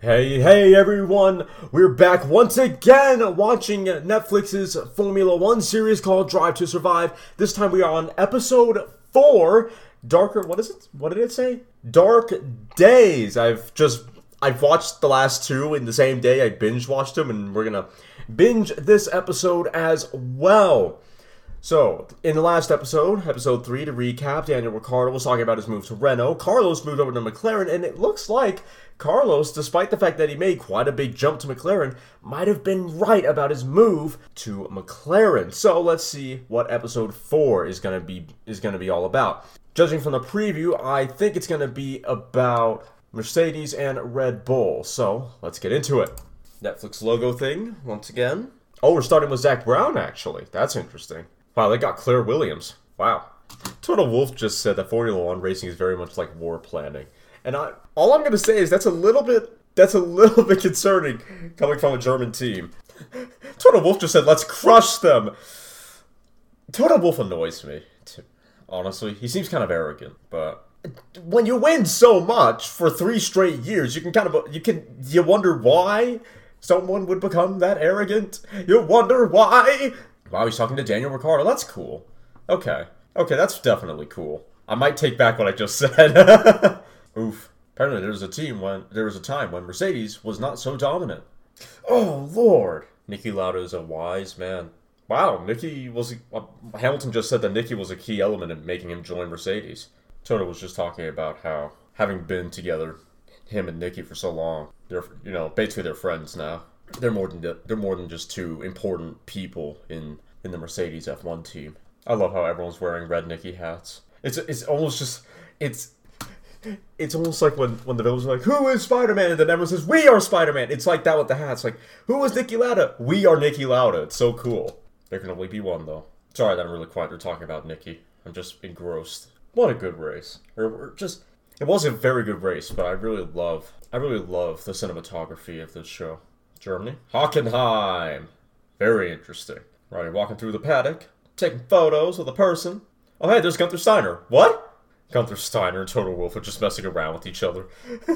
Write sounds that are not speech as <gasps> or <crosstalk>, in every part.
Hey, hey everyone! We're back once again watching Netflix's Formula One series called Drive to Survive. This time we are on episode 4 Darker. What is it? What did it say? Dark Days. I've just. I've watched the last two in the same day. I binge watched them, and we're gonna binge this episode as well. So, in the last episode, episode 3, to recap, Daniel Ricciardo was talking about his move to Renault. Carlos moved over to McLaren, and it looks like Carlos, despite the fact that he made quite a big jump to McLaren, might have been right about his move to McLaren. So, let's see what episode 4 is going to be is going to be all about. Judging from the preview, I think it's going to be about Mercedes and Red Bull. So, let's get into it. Netflix logo thing once again. Oh, we're starting with Zak Brown actually. That's interesting. Wow, they got Claire Williams. Wow. Toto Wolff just said that Formula One racing is very much like war planning, and I all I'm gonna say is that's a little bit that's a <laughs> little bit concerning coming from a German team. <laughs> Toto Wolff just said, "Let's crush them." Toto Wolff annoys me. Honestly, he seems kind of arrogant, but when you win so much for three straight years, you can kind of you can you wonder why someone would become that arrogant. You wonder why. Wow, he's talking to Daniel Ricciardo. That's cool. Okay. Okay, that's definitely cool. I might take back what I just <laughs> said. Oof. Apparently there was a team when there was a time when Mercedes was not so dominant. Oh lord. Niki Lauda is a wise man. Wow, Niki was uh, Hamilton just said that Niki was a key element in making him join Mercedes. Toto was just talking about how having been together, him and Niki for so long, they're you know basically they're friends now they're more than they're more than just two important people in in the Mercedes F1 team. I love how everyone's wearing red Niki hats. It's it's almost just it's it's almost like when when the villains are like, "Who is Spider Man?" and then everyone says, "We are Spider Man." It's like that with the hats. Like, "Who is Niki Lauda?" We are Niki Lauda. It's so cool. There can only be one though. Sorry that I'm really quiet. They're talking about Niki. I'm just engrossed. What a good race. Or, or just it was a very good race, but I really love I really love the cinematography of this show. Germany. Hockenheim. Very interesting. Right, walking through the paddock, taking photos with a person. Oh, hey, there's Gunther Steiner. What? Gunther Steiner and Toto Wolff are just messing around with each other. <laughs>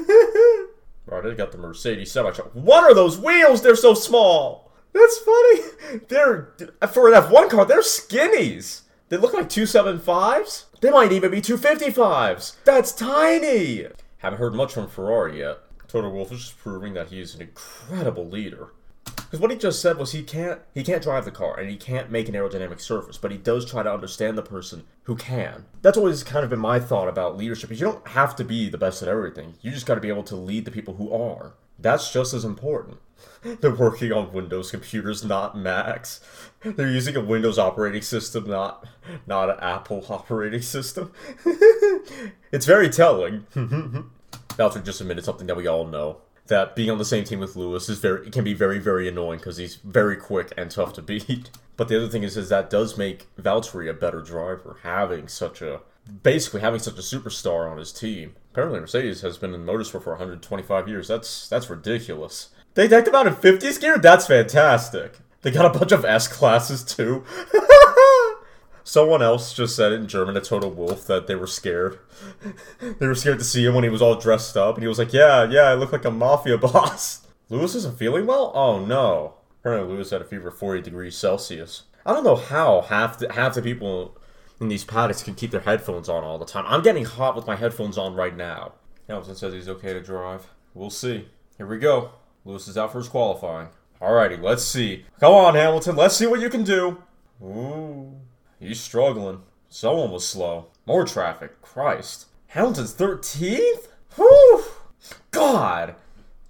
right, I got the Mercedes semi truck. What are those wheels? They're so small. That's funny. <laughs> They're for an F1 car. They're skinnies. They look like 275s. They might even be 255s. That's tiny. Haven't heard much from Ferrari yet. Toto Wolff is just proving that he's an incredible leader. Because what he just said was he can't he can't drive the car and he can't make an aerodynamic surface, but he does try to understand the person who can. That's always kind of been my thought about leadership. Is you don't have to be the best at everything. You just got to be able to lead the people who are. That's just as important. <laughs> They're working on Windows computers, not Macs. They're using a Windows operating system, not not an Apple <laughs> operating system. <laughs> it's very telling. Valtteri just admitted something that we all know. That being on the same team with Lewis is very can be very very annoying because he's very quick and tough to <laughs> beat. But the other thing is, is that does make Valtteri a better driver having such a basically having such a superstar on his team. Apparently, Mercedes has been in motorsport for 125 years. That's that's ridiculous. They decked him out in 50s gear. That's fantastic. They got a bunch of S classes too. <laughs> Someone else just said it in German to Toto Wolff that they were scared. <laughs> they were scared to see him when he was all dressed up, and he was like, "Yeah, yeah, I look like a mafia <laughs> boss." Lewis isn't feeling well. Oh no! Apparently, Lewis had a fever 40 degrees Celsius. I don't know how half the, half the people in these paddocks can keep their headphones on all the time. I'm getting hot with my headphones on right now. Hamilton says he's okay to drive. We'll see. Here we go. Lewis is out for his qualifying. Alrighty, let's see. Come on, Hamilton. Let's see what you can do. Ooh. He's struggling. Someone was slow. More traffic. Christ. Hamilton's 13th? Whew! God!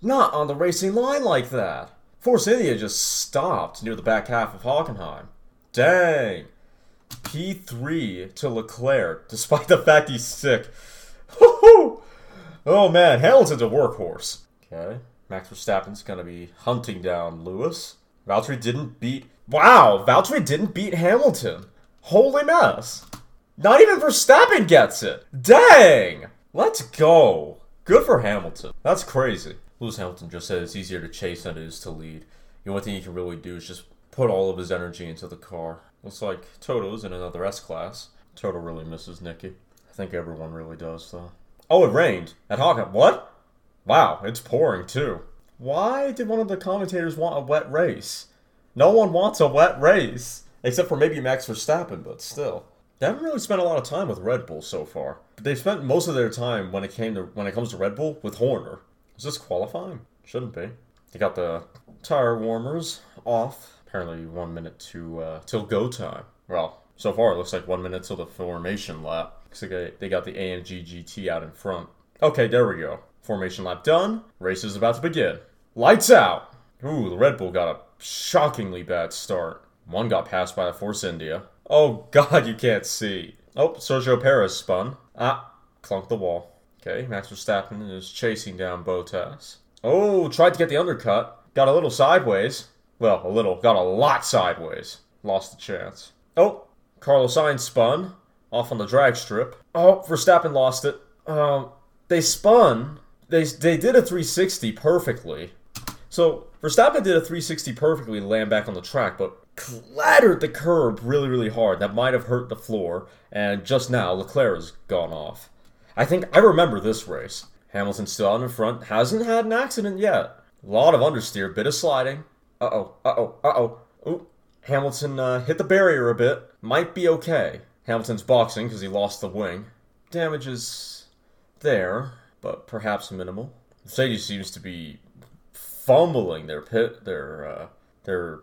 Not on the racing line like that. Force India just stopped near the back half of Hockenheim. Dang. P3 to Leclerc, despite the fact he's sick. Oh man, Hamilton's a workhorse. Okay. Max Verstappen's gonna be hunting down Lewis. Valtteri didn't beat. Wow, Valtteri didn't beat Hamilton. Holy mess. Not even Verstappen gets it. Dang. Let's go. Good for Hamilton. That's crazy. Lewis Hamilton just said it's easier to chase than it is to lead. The only thing he can really do is just put all of his energy into the car. Looks like Toto's in another S class. Toto really misses Niki. I think everyone really does, though. Oh, it rained at Hockenheim. What? Wow, it's pouring too. Why did one of the commentators want a wet race? No one wants a wet race. Except for maybe Max Verstappen, but still. They haven't really spent a lot of time with Red Bull so far. They've spent most of their time when it came to when it comes to Red Bull with Horner. Is this qualifying? Shouldn't be. They got the tire warmers off. Apparently one minute to uh, till go time. Well, so far it looks like one minute till the formation lap. So they got the AMG GT out in front. Okay, there we go. Formation lap done. Race is about to begin. Lights out. Ooh, the Red Bull got a shockingly bad start. One got passed by the Force India. Oh god, you can't see. Oh, Sergio Perez spun. Ah, clunked the wall. Okay, Max Verstappen is chasing down Bottas. Oh, tried to get the undercut. Got a little sideways. Well, a little. Got a lot sideways. Lost the chance. Oh, Carlos Sainz spun. Off on the drag strip. Oh, Verstappen lost it. Um, they spun. They, they did a 360 perfectly. So, Verstappen did a 360 perfectly to land back on the track, but clattered the curb really, really hard. That might have hurt the floor, and just now Leclerc has gone off. I think I remember this race. Hamilton still out in front, hasn't had an accident yet. A lot of understeer, bit of sliding. Uh oh, uh oh, uh oh. Ooh, Hamilton uh, hit the barrier a bit. Might be okay. Hamilton's boxing because he lost the wing. Damage is there, but perhaps minimal. Mercedes seems to be fumbling their pit, their uh, their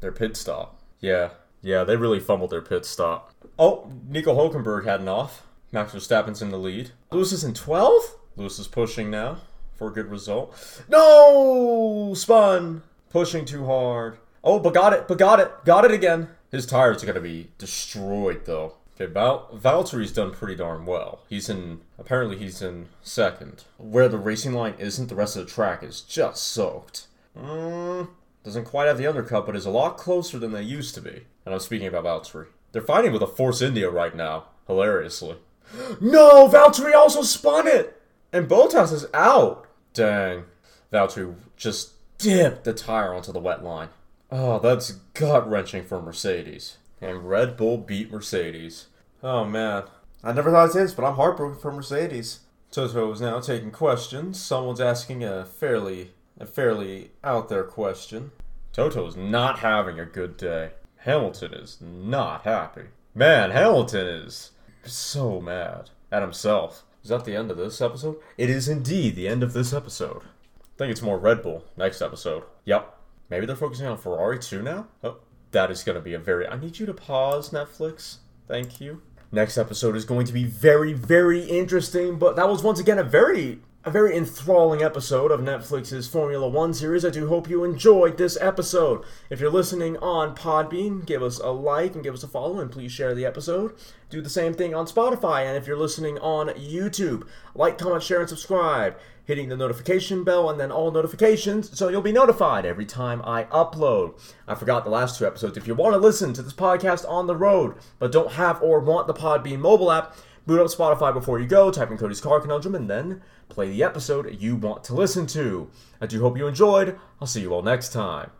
their pit stop. Yeah, yeah, they really fumbled their pit stop. Oh, Nico Hulkenberg had an off. Max Verstappen's in the lead. Lewis is in 12th. Lewis is pushing now for a good result. No! Spun! Pushing too hard. Oh, but got it, but got it, got it again. His tires are going to be destroyed, though. Okay, Val- Valtteri's done pretty darn well. He's in, apparently, he's in second. Where the racing line isn't, the rest of the track is just soaked. Mm, doesn't quite have the undercut, but is a lot closer than they used to be. And I'm speaking about Valtteri. They're fighting with a Force India right now, hilariously. <gasps> no, Valtteri also spun it! And Bottas is out! Dang. Valtteri just dipped the tire onto the wet line. Oh, that's gut wrenching for Mercedes. And Red Bull beat Mercedes. Oh man. I never thought this, but I'm heartbroken for Mercedes. Toto is now taking questions. Someone's asking a fairly a fairly out there question. Toto's not having a good day. Hamilton is not happy. Man, Hamilton is so mad at himself. Is that the end of this episode? It is indeed the end of this episode. I think it's more Red Bull next episode. Yep. Maybe they're focusing on Ferrari too now? Oh, that is going to be a very. I need you to pause, Netflix. Thank you. Next episode is going to be very, very interesting, but that was once again a very a very enthralling episode of Netflix's Formula One series. I do hope you enjoyed this episode. If you're listening on Podbean, give us a like and give us a follow, and please share the episode. Do the same thing on Spotify, and if you're listening on YouTube, like, comment, share, and subscribe. Hitting the notification bell and then all notifications so you'll be notified every time I upload. I forgot the last two episodes. If you want to listen to this podcast on the road but don't have or want the Podbean mobile app, boot up Spotify before you go, type in Cody's Car Conundrum, and then play the episode you want to listen to. I do hope you enjoyed. I'll see you all next time.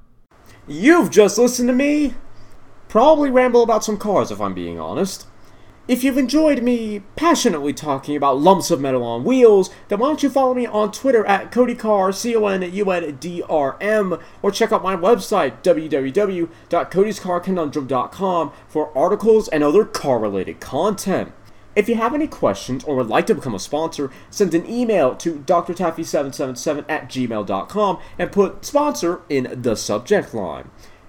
You've just listened to me probably ramble about some cars if I'm being honest. If you've enjoyed me passionately talking about lumps of metal on wheels, then why don't you follow me on Twitter at CodyCar, C-O-N-U-N-D-R-M, or check out my website, www.codyscarconundrum.com, for articles and other car-related content. If you have any questions or would like to become a sponsor, send an email to drtaffy777 at gmail.com and put sponsor in the subject line.